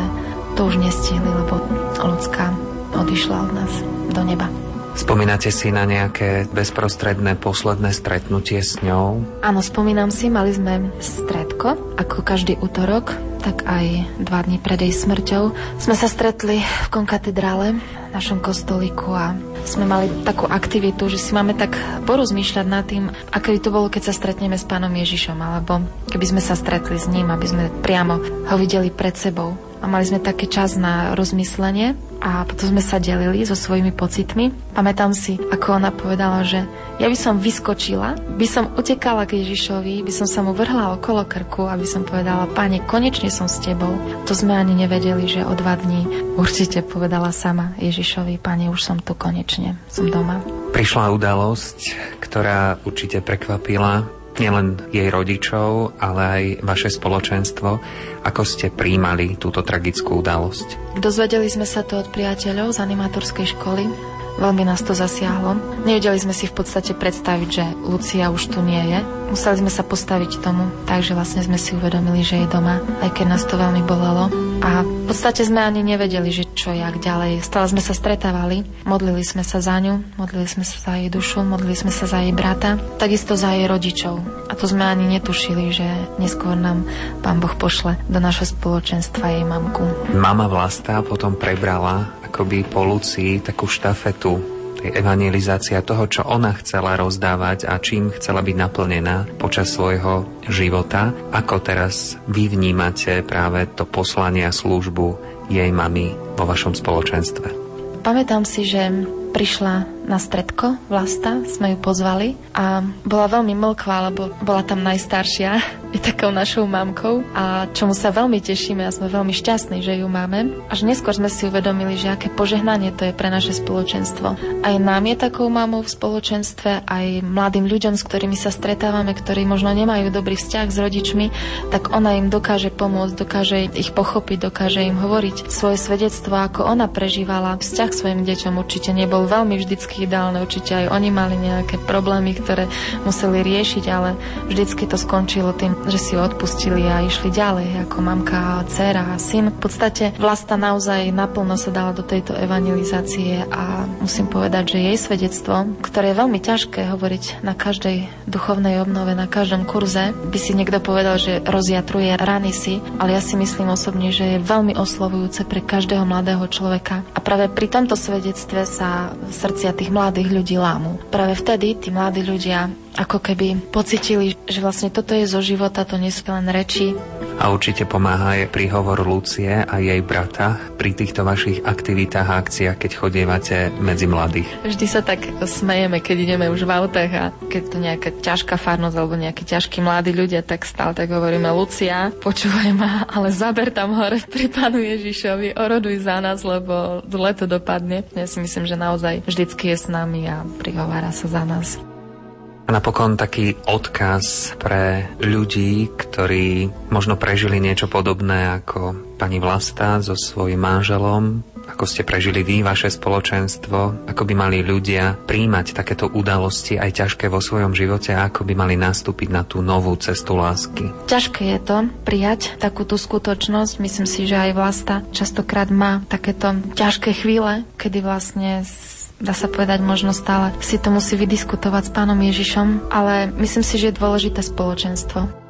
to už nestihli, lebo ľudská odišla od nás do neba. Spomínate si na nejaké bezprostredné posledné stretnutie s ňou? Áno, spomínam si, mali sme stredko, ako každý útorok, tak aj dva dní pred jej smrťou. Sme sa stretli v konkatedrále, našom kostolíku a sme mali takú aktivitu, že si máme tak porozmýšľať nad tým, ako by to bolo, keď sa stretneme s pánom Ježišom, alebo keby sme sa stretli s ním, aby sme priamo ho videli pred sebou a mali sme taký čas na rozmyslenie a potom sme sa delili so svojimi pocitmi. Pamätám si, ako ona povedala, že ja by som vyskočila, by som utekala k Ježišovi, by som sa mu vrhla okolo krku, aby som povedala, páne, konečne som s tebou. To sme ani nevedeli, že o dva dní určite povedala sama Ježišovi, páne, už som tu konečne, som doma. Prišla udalosť, ktorá určite prekvapila nielen jej rodičov, ale aj vaše spoločenstvo. Ako ste príjmali túto tragickú udalosť? Dozvedeli sme sa to od priateľov z animatorskej školy. Veľmi nás to zasiahlo. Nevedeli sme si v podstate predstaviť, že Lucia už tu nie je. Museli sme sa postaviť tomu, takže vlastne sme si uvedomili, že je doma, aj keď nás to veľmi bolelo. A v podstate sme ani nevedeli, že čo, jak ďalej. Stále sme sa stretávali, modlili sme sa za ňu, modlili sme sa za jej dušu, modlili sme sa za jej brata, takisto za jej rodičov. A to sme ani netušili, že neskôr nám Pán Boh pošle do našho spoločenstva jej mamku. Mama Vlasta potom prebrala akoby po Lucii takú štafetu tej evangelizácia toho, čo ona chcela rozdávať a čím chcela byť naplnená počas svojho života. Ako teraz vy vnímate práve to poslanie a službu jej mamy vo vašom spoločenstve? Pamätám si, že prišla na stredko Vlasta, sme ju pozvali a bola veľmi mlkvá, lebo bola tam najstaršia, je takou našou mamkou a čomu sa veľmi tešíme a sme veľmi šťastní, že ju máme. Až neskôr sme si uvedomili, že aké požehnanie to je pre naše spoločenstvo. Aj nám je takou mamou v spoločenstve, aj mladým ľuďom, s ktorými sa stretávame, ktorí možno nemajú dobrý vzťah s rodičmi, tak ona im dokáže pomôcť, dokáže ich pochopiť, dokáže im hovoriť svoje svedectvo, ako ona prežívala vzťah svojim deťom. Určite nebol veľmi vždycky ideálny, určite aj oni mali nejaké problémy, ktoré museli riešiť, ale vždycky to skončilo tým, že si odpustili a išli ďalej ako mamka, dcera a syn. V podstate Vlasta naozaj naplno sa dala do tejto evangelizácie a musím povedať, že jej svedectvo, ktoré je veľmi ťažké hovoriť na každej duchovnej obnove, na každom kurze, by si niekto povedal, že rozjatruje rany si, ale ja si myslím osobne, že je veľmi oslovujúce pre každého mladého človeka. A práve pri tomto svedectve sa srdcia tých mladých ľudí lámu. Práve vtedy tí mladí ľudia ako keby pocitili, že vlastne toto je zo života, to nie sú len reči. A určite pomáha aj príhovor Lucie a jej brata pri týchto vašich aktivitách a akciách, keď chodievate medzi mladých. Vždy sa tak smejeme, keď ideme už v autách a keď to nejaká ťažká farnosť alebo nejakí ťažkí mladí ľudia, tak stále tak hovoríme Lucia, počúvaj ma, ale zaber tam hore pri Pánu Ježišovi, oroduj za nás, lebo leto dopadne. Ja si myslím, že naozaj vždycky je s nami a prihovára sa za nás. A napokon taký odkaz pre ľudí, ktorí možno prežili niečo podobné ako pani Vlasta so svojím manželom, ako ste prežili vy, vaše spoločenstvo, ako by mali ľudia príjmať takéto udalosti aj ťažké vo svojom živote a ako by mali nastúpiť na tú novú cestu lásky. Ťažké je to prijať takúto skutočnosť. Myslím si, že aj Vlasta častokrát má takéto ťažké chvíle, kedy vlastne dá sa povedať, možno stále si to musí vydiskutovať s pánom Ježišom, ale myslím si, že je dôležité spoločenstvo.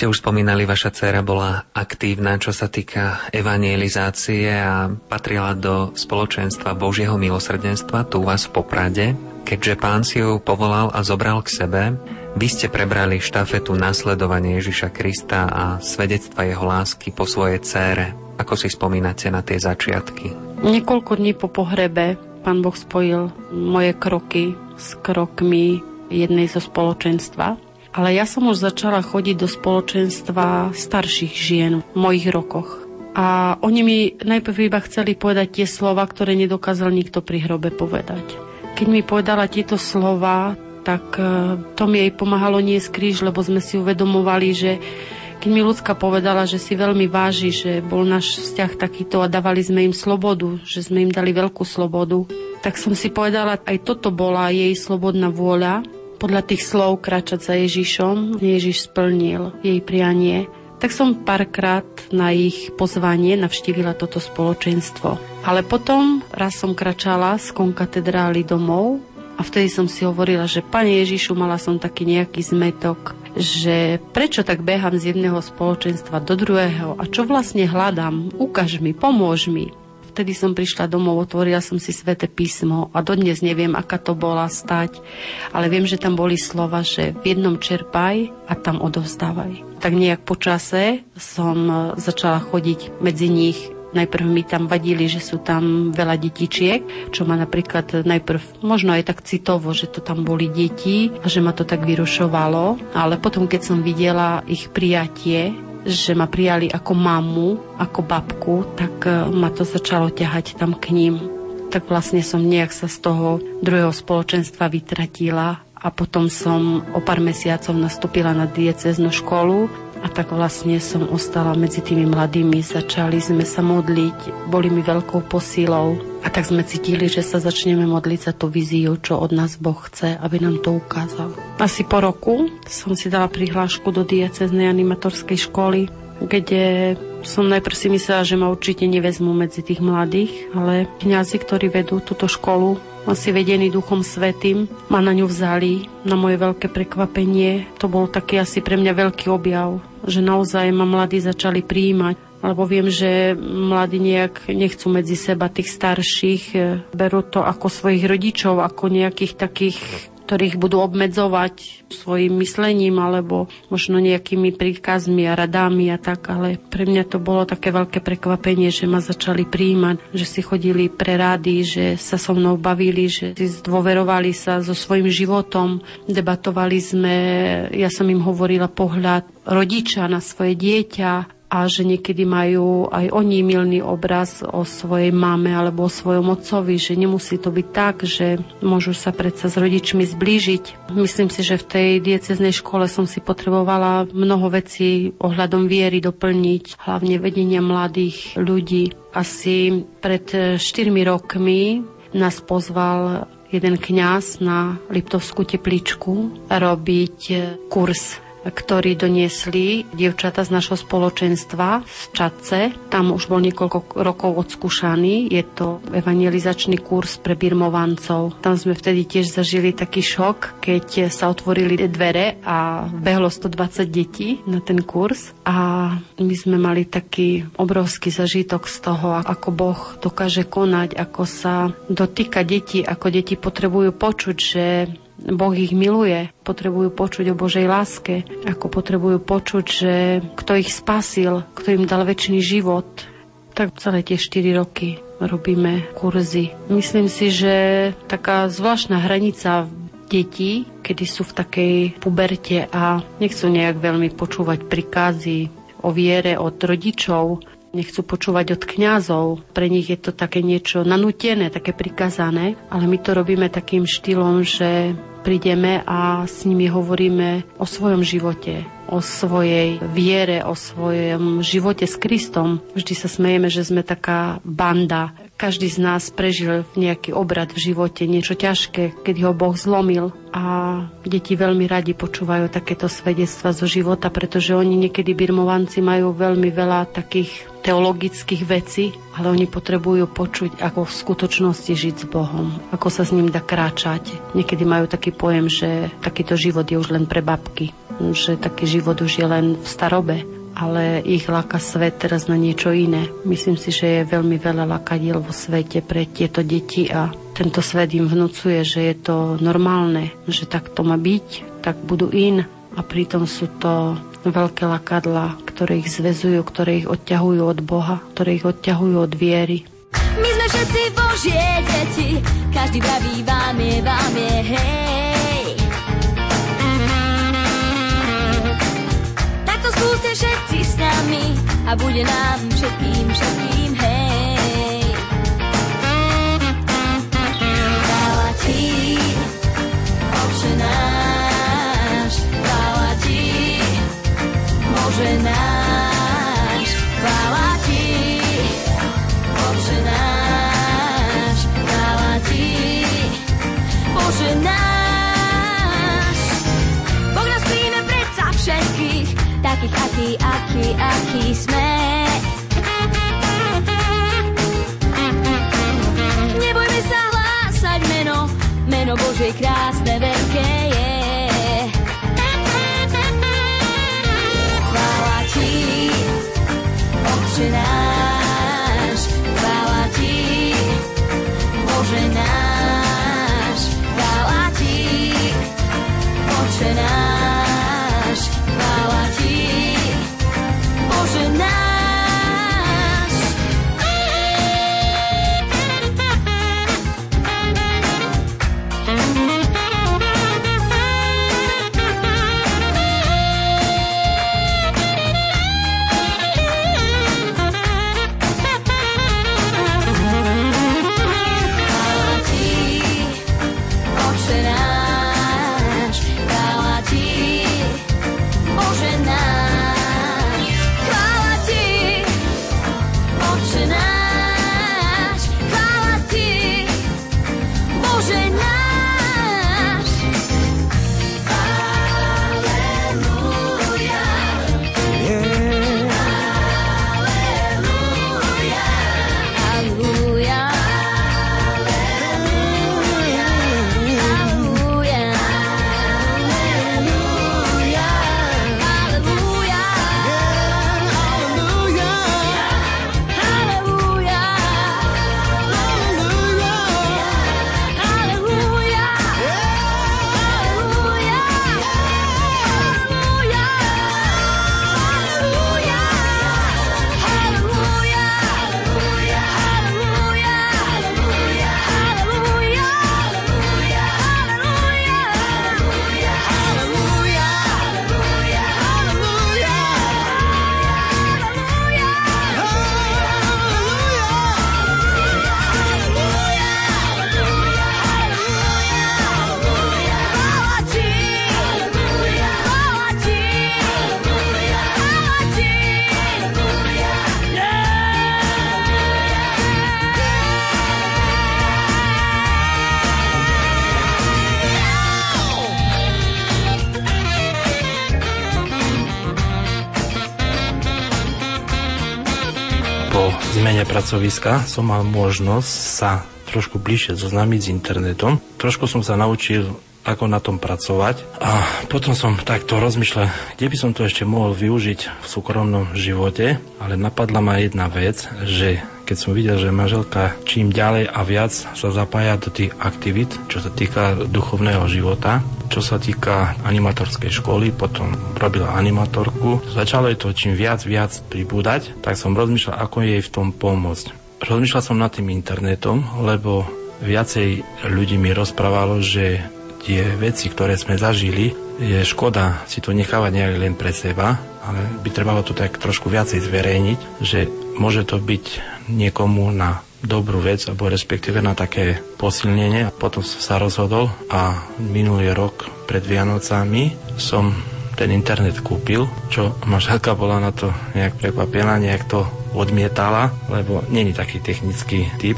Ste už spomínali, vaša dcéra bola aktívna, čo sa týka evangelizácie a patrila do spoločenstva Božieho milosrdenstva tu u vás v Poprade. Keďže pán si ju povolal a zobral k sebe, vy ste prebrali štafetu nasledovania Ježiša Krista a svedectva jeho lásky po svojej cére. Ako si spomínate na tie začiatky? Niekoľko dní po pohrebe pán Boh spojil moje kroky s krokmi jednej zo spoločenstva. Ale ja som už začala chodiť do spoločenstva starších žien v mojich rokoch. A oni mi najprv iba chceli povedať tie slova, ktoré nedokázal nikto pri hrobe povedať. Keď mi povedala tieto slova, tak e, to mi jej pomáhalo nie kríž, lebo sme si uvedomovali, že keď mi ľudská povedala, že si veľmi váži, že bol náš vzťah takýto a dávali sme im slobodu, že sme im dali veľkú slobodu, tak som si povedala, aj toto bola jej slobodná vôľa, podľa tých slov kráčať za Ježišom. Ježiš splnil jej prianie tak som párkrát na ich pozvanie navštívila toto spoločenstvo. Ale potom raz som kračala z konkatedrály domov a vtedy som si hovorila, že Pane Ježišu, mala som taký nejaký zmetok, že prečo tak behám z jedného spoločenstva do druhého a čo vlastne hľadám, ukáž mi, pomôž mi. Vtedy som prišla domov, otvorila som si sväté písmo a dodnes neviem, aká to bola stať, ale viem, že tam boli slova, že v jednom čerpaj a tam odovzdávaj. Tak nejak po čase som e, začala chodiť medzi nich Najprv mi tam vadili, že sú tam veľa detičiek, čo ma napríklad najprv možno aj tak citovo, že to tam boli deti a že ma to tak vyrušovalo. Ale potom, keď som videla ich prijatie, že ma prijali ako mamu, ako babku, tak e, ma to začalo ťahať tam k ním. Tak vlastne som nejak sa z toho druhého spoločenstva vytratila a potom som o pár mesiacov nastúpila na dieceznú školu a tak vlastne som ostala medzi tými mladými. Začali sme sa modliť, boli mi veľkou posílou. A tak sme cítili, že sa začneme modliť za tú víziu, čo od nás Boh chce, aby nám to ukázal. Asi po roku som si dala prihlášku do dieceznej animatorskej školy, kde som najprv si myslela, že ma určite nevezmú medzi tých mladých, ale kňazi, ktorí vedú túto školu, asi vedení Duchom Svetým, ma na ňu vzali. Na moje veľké prekvapenie to bol taký asi pre mňa veľký objav, že naozaj ma mladí začali príjmať lebo viem, že mladí nejak nechcú medzi seba tých starších, berú to ako svojich rodičov, ako nejakých takých ktorých budú obmedzovať svojim myslením alebo možno nejakými príkazmi a radami a tak, ale pre mňa to bolo také veľké prekvapenie, že ma začali príjmať, že si chodili pre rady, že sa so mnou bavili, že si zdôverovali sa so svojim životom, debatovali sme, ja som im hovorila pohľad rodiča na svoje dieťa, a že niekedy majú aj oni milný obraz o svojej mame alebo o svojom otcovi, že nemusí to byť tak, že môžu sa predsa s rodičmi zblížiť. Myslím si, že v tej dieceznej škole som si potrebovala mnoho vecí ohľadom viery doplniť, hlavne vedenia mladých ľudí. Asi pred 4 rokmi nás pozval jeden kňaz na Liptovskú tepličku robiť kurz ktorí doniesli dievčata z našho spoločenstva z Čadce. Tam už bol niekoľko rokov odskúšaný. Je to evangelizačný kurz pre birmovancov. Tam sme vtedy tiež zažili taký šok, keď sa otvorili dvere a behlo 120 detí na ten kurz a my sme mali taký obrovský zažitok z toho, ako Boh dokáže konať, ako sa dotýka detí, ako deti potrebujú počuť, že Boh ich miluje, potrebujú počuť o Božej láske, ako potrebujú počuť, že kto ich spasil, kto im dal väčší život. Tak celé tie 4 roky robíme kurzy. Myslím si, že taká zvláštna hranica detí, kedy sú v takej puberte a nechcú nejak veľmi počúvať prikázy o viere od rodičov, nechcú počúvať od kňazov. Pre nich je to také niečo nanútené, také prikazané, ale my to robíme takým štýlom, že prídeme a s nimi hovoríme o svojom živote, o svojej viere, o svojom živote s Kristom. Vždy sa smejeme, že sme taká banda. Každý z nás prežil nejaký obrad v živote, niečo ťažké, keď ho Boh zlomil. A deti veľmi radi počúvajú takéto svedectva zo života, pretože oni niekedy birmovanci majú veľmi veľa takých teologických vecí, ale oni potrebujú počuť, ako v skutočnosti žiť s Bohom, ako sa s ním dá kráčať. Niekedy majú taký pojem, že takýto život je už len pre babky, že taký život už je len v starobe, ale ich láka svet teraz na niečo iné. Myslím si, že je veľmi veľa lakadiel vo svete pre tieto deti a tento svet im vnúcuje, že je to normálne, že tak to má byť, tak budú in a pritom sú to veľké lakadla, ktoré ich zvezujú, ktoré ich odťahujú od Boha, ktoré ich odťahujú od viery. My sme všetci Božie deti, každý praví vám je, vám je, hej. Skúste všetci s nami a bude nám všetkým, všetkým, hej. Chvála ti, Oče náš, chvála ti, Bože náš, chvála ti, Bože náš, ti, Bože. Takých, aký, aký, aký sme. Nebojme sa hlásať meno, meno Bože krásne, pracoviska som mal možnosť sa trošku bližšie zoznámiť s internetom. Trošku som sa naučil ako na tom pracovať. A potom som takto rozmýšľal, kde by som to ešte mohol využiť v súkromnom živote, ale napadla ma jedna vec, že keď som videl, že manželka čím ďalej a viac sa zapája do tých aktivít, čo sa týka duchovného života, čo sa týka animatorskej školy, potom robila animatorku. Začalo jej to čím viac, viac pribúdať, tak som rozmýšľal, ako jej v tom pomôcť. Rozmýšľal som nad tým internetom, lebo viacej ľudí mi rozprávalo, že tie veci, ktoré sme zažili, je škoda si to nechávať nejak len pre seba, ale by trebalo to tak trošku viacej zverejniť, že môže to byť niekomu na dobrú vec, alebo respektíve na také posilnenie. Potom som sa rozhodol a minulý rok pred Vianocami som ten internet kúpil, čo manželka bola na to nejak prekvapená, nejak to odmietala, lebo není taký technický typ,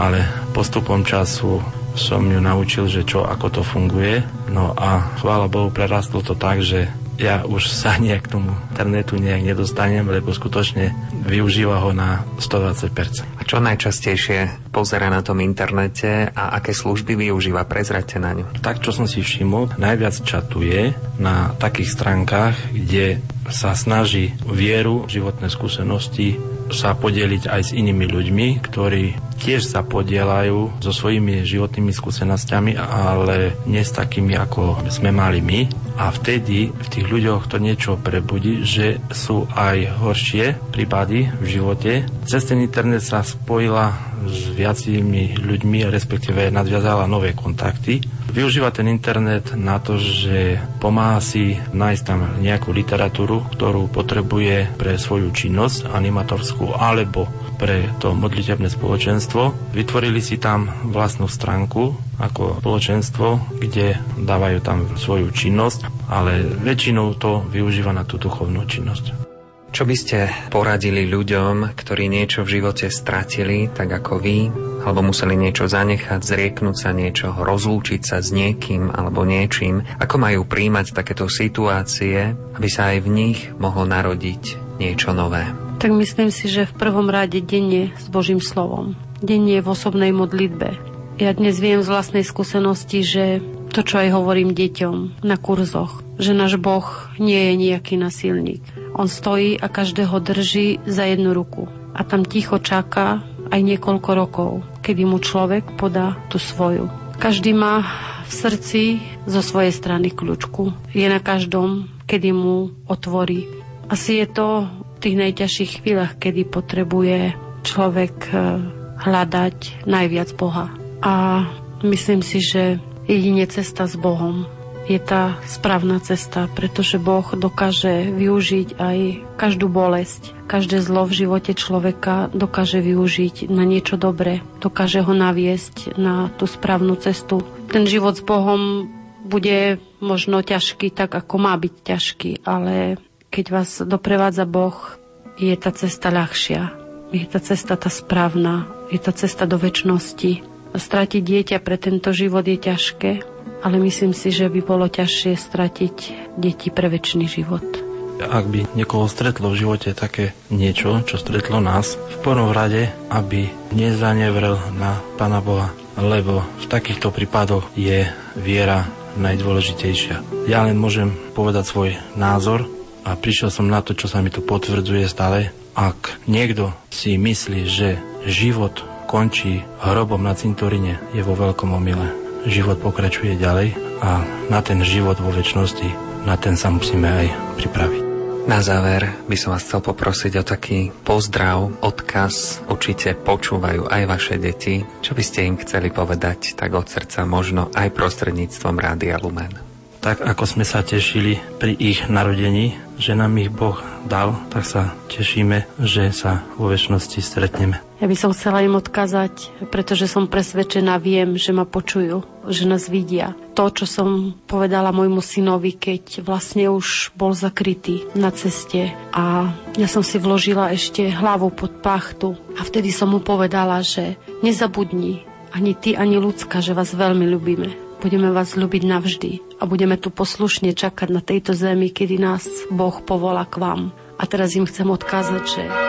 ale postupom času som ju naučil, že čo, ako to funguje. No a chvála Bohu, prerastlo to tak, že ja už sa nejak k tomu internetu nejak nedostanem, lebo skutočne využíva ho na 120%. A čo najčastejšie pozera na tom internete a aké služby využíva? Prezrate na ňu. Tak, čo som si všimol, najviac čatuje na takých stránkach, kde sa snaží vieru, životné skúsenosti sa podeliť aj s inými ľuďmi, ktorí tiež sa podielajú so svojimi životnými skúsenostiami, ale nie s takými, ako sme mali my. A vtedy v tých ľuďoch to niečo prebudí, že sú aj horšie prípady v živote. Cez ten internet sa spojila s viacimi ľuďmi, respektíve nadviazala nové kontakty. Využíva ten internet na to, že pomáha si nájsť tam nejakú literatúru, ktorú potrebuje pre svoju činnosť animatorskú alebo pre to modlitebné spoločenstvo. Vytvorili si tam vlastnú stránku ako spoločenstvo, kde dávajú tam svoju činnosť, ale väčšinou to využíva na tú duchovnú činnosť. Čo by ste poradili ľuďom, ktorí niečo v živote stratili, tak ako vy, alebo museli niečo zanechať, zrieknúť sa niečoho, rozlúčiť sa s niekým alebo niečím? Ako majú príjmať takéto situácie, aby sa aj v nich mohlo narodiť niečo nové? Tak myslím si, že v prvom rade denne s Božím slovom. Denne v osobnej modlitbe. Ja dnes viem z vlastnej skúsenosti, že to, čo aj hovorím deťom na kurzoch, že náš Boh nie je nejaký nasilník. On stojí a každého drží za jednu ruku. A tam ticho čaká aj niekoľko rokov, kedy mu človek podá tú svoju. Každý má v srdci zo svojej strany kľúčku. Je na každom, kedy mu otvorí. Asi je to tých najťažších chvíľach, kedy potrebuje človek e, hľadať najviac Boha. A myslím si, že jedine cesta s Bohom je tá správna cesta, pretože Boh dokáže využiť aj každú bolesť, každé zlo v živote človeka dokáže využiť na niečo dobré, dokáže ho naviesť na tú správnu cestu. Ten život s Bohom bude možno ťažký, tak ako má byť ťažký, ale keď vás doprevádza Boh, je tá cesta ľahšia. Je tá cesta tá správna, je tá cesta do väčšnosti. Stratiť dieťa pre tento život je ťažké, ale myslím si, že by bolo ťažšie stratiť deti pre väčší život. Ak by niekoho stretlo v živote také niečo, čo stretlo nás, v prvom rade, aby nezanevrel na Pana Boha, lebo v takýchto prípadoch je viera najdôležitejšia. Ja len môžem povedať svoj názor a prišiel som na to, čo sa mi tu potvrdzuje stále. Ak niekto si myslí, že život končí hrobom na cintorine, je vo veľkom omyle. Život pokračuje ďalej a na ten život vo väčšnosti, na ten sa musíme aj pripraviť. Na záver by som vás chcel poprosiť o taký pozdrav, odkaz. Určite počúvajú aj vaše deti. Čo by ste im chceli povedať tak od srdca, možno aj prostredníctvom Rádia Lumen? Tak ako sme sa tešili pri ich narodení, že nám ich Boh dal, tak sa tešíme, že sa vo väčšnosti stretneme. Ja by som chcela im odkázať, pretože som presvedčená, viem, že ma počujú, že nás vidia. To, čo som povedala môjmu synovi, keď vlastne už bol zakrytý na ceste a ja som si vložila ešte hlavu pod pachtu a vtedy som mu povedala, že nezabudni ani ty, ani ľudská, že vás veľmi ľubíme Budeme vás ľúbiť navždy a budeme tu poslušne čakať na tejto zemi, kedy nás Boh povolá k vám. A teraz im chcem odkázať, že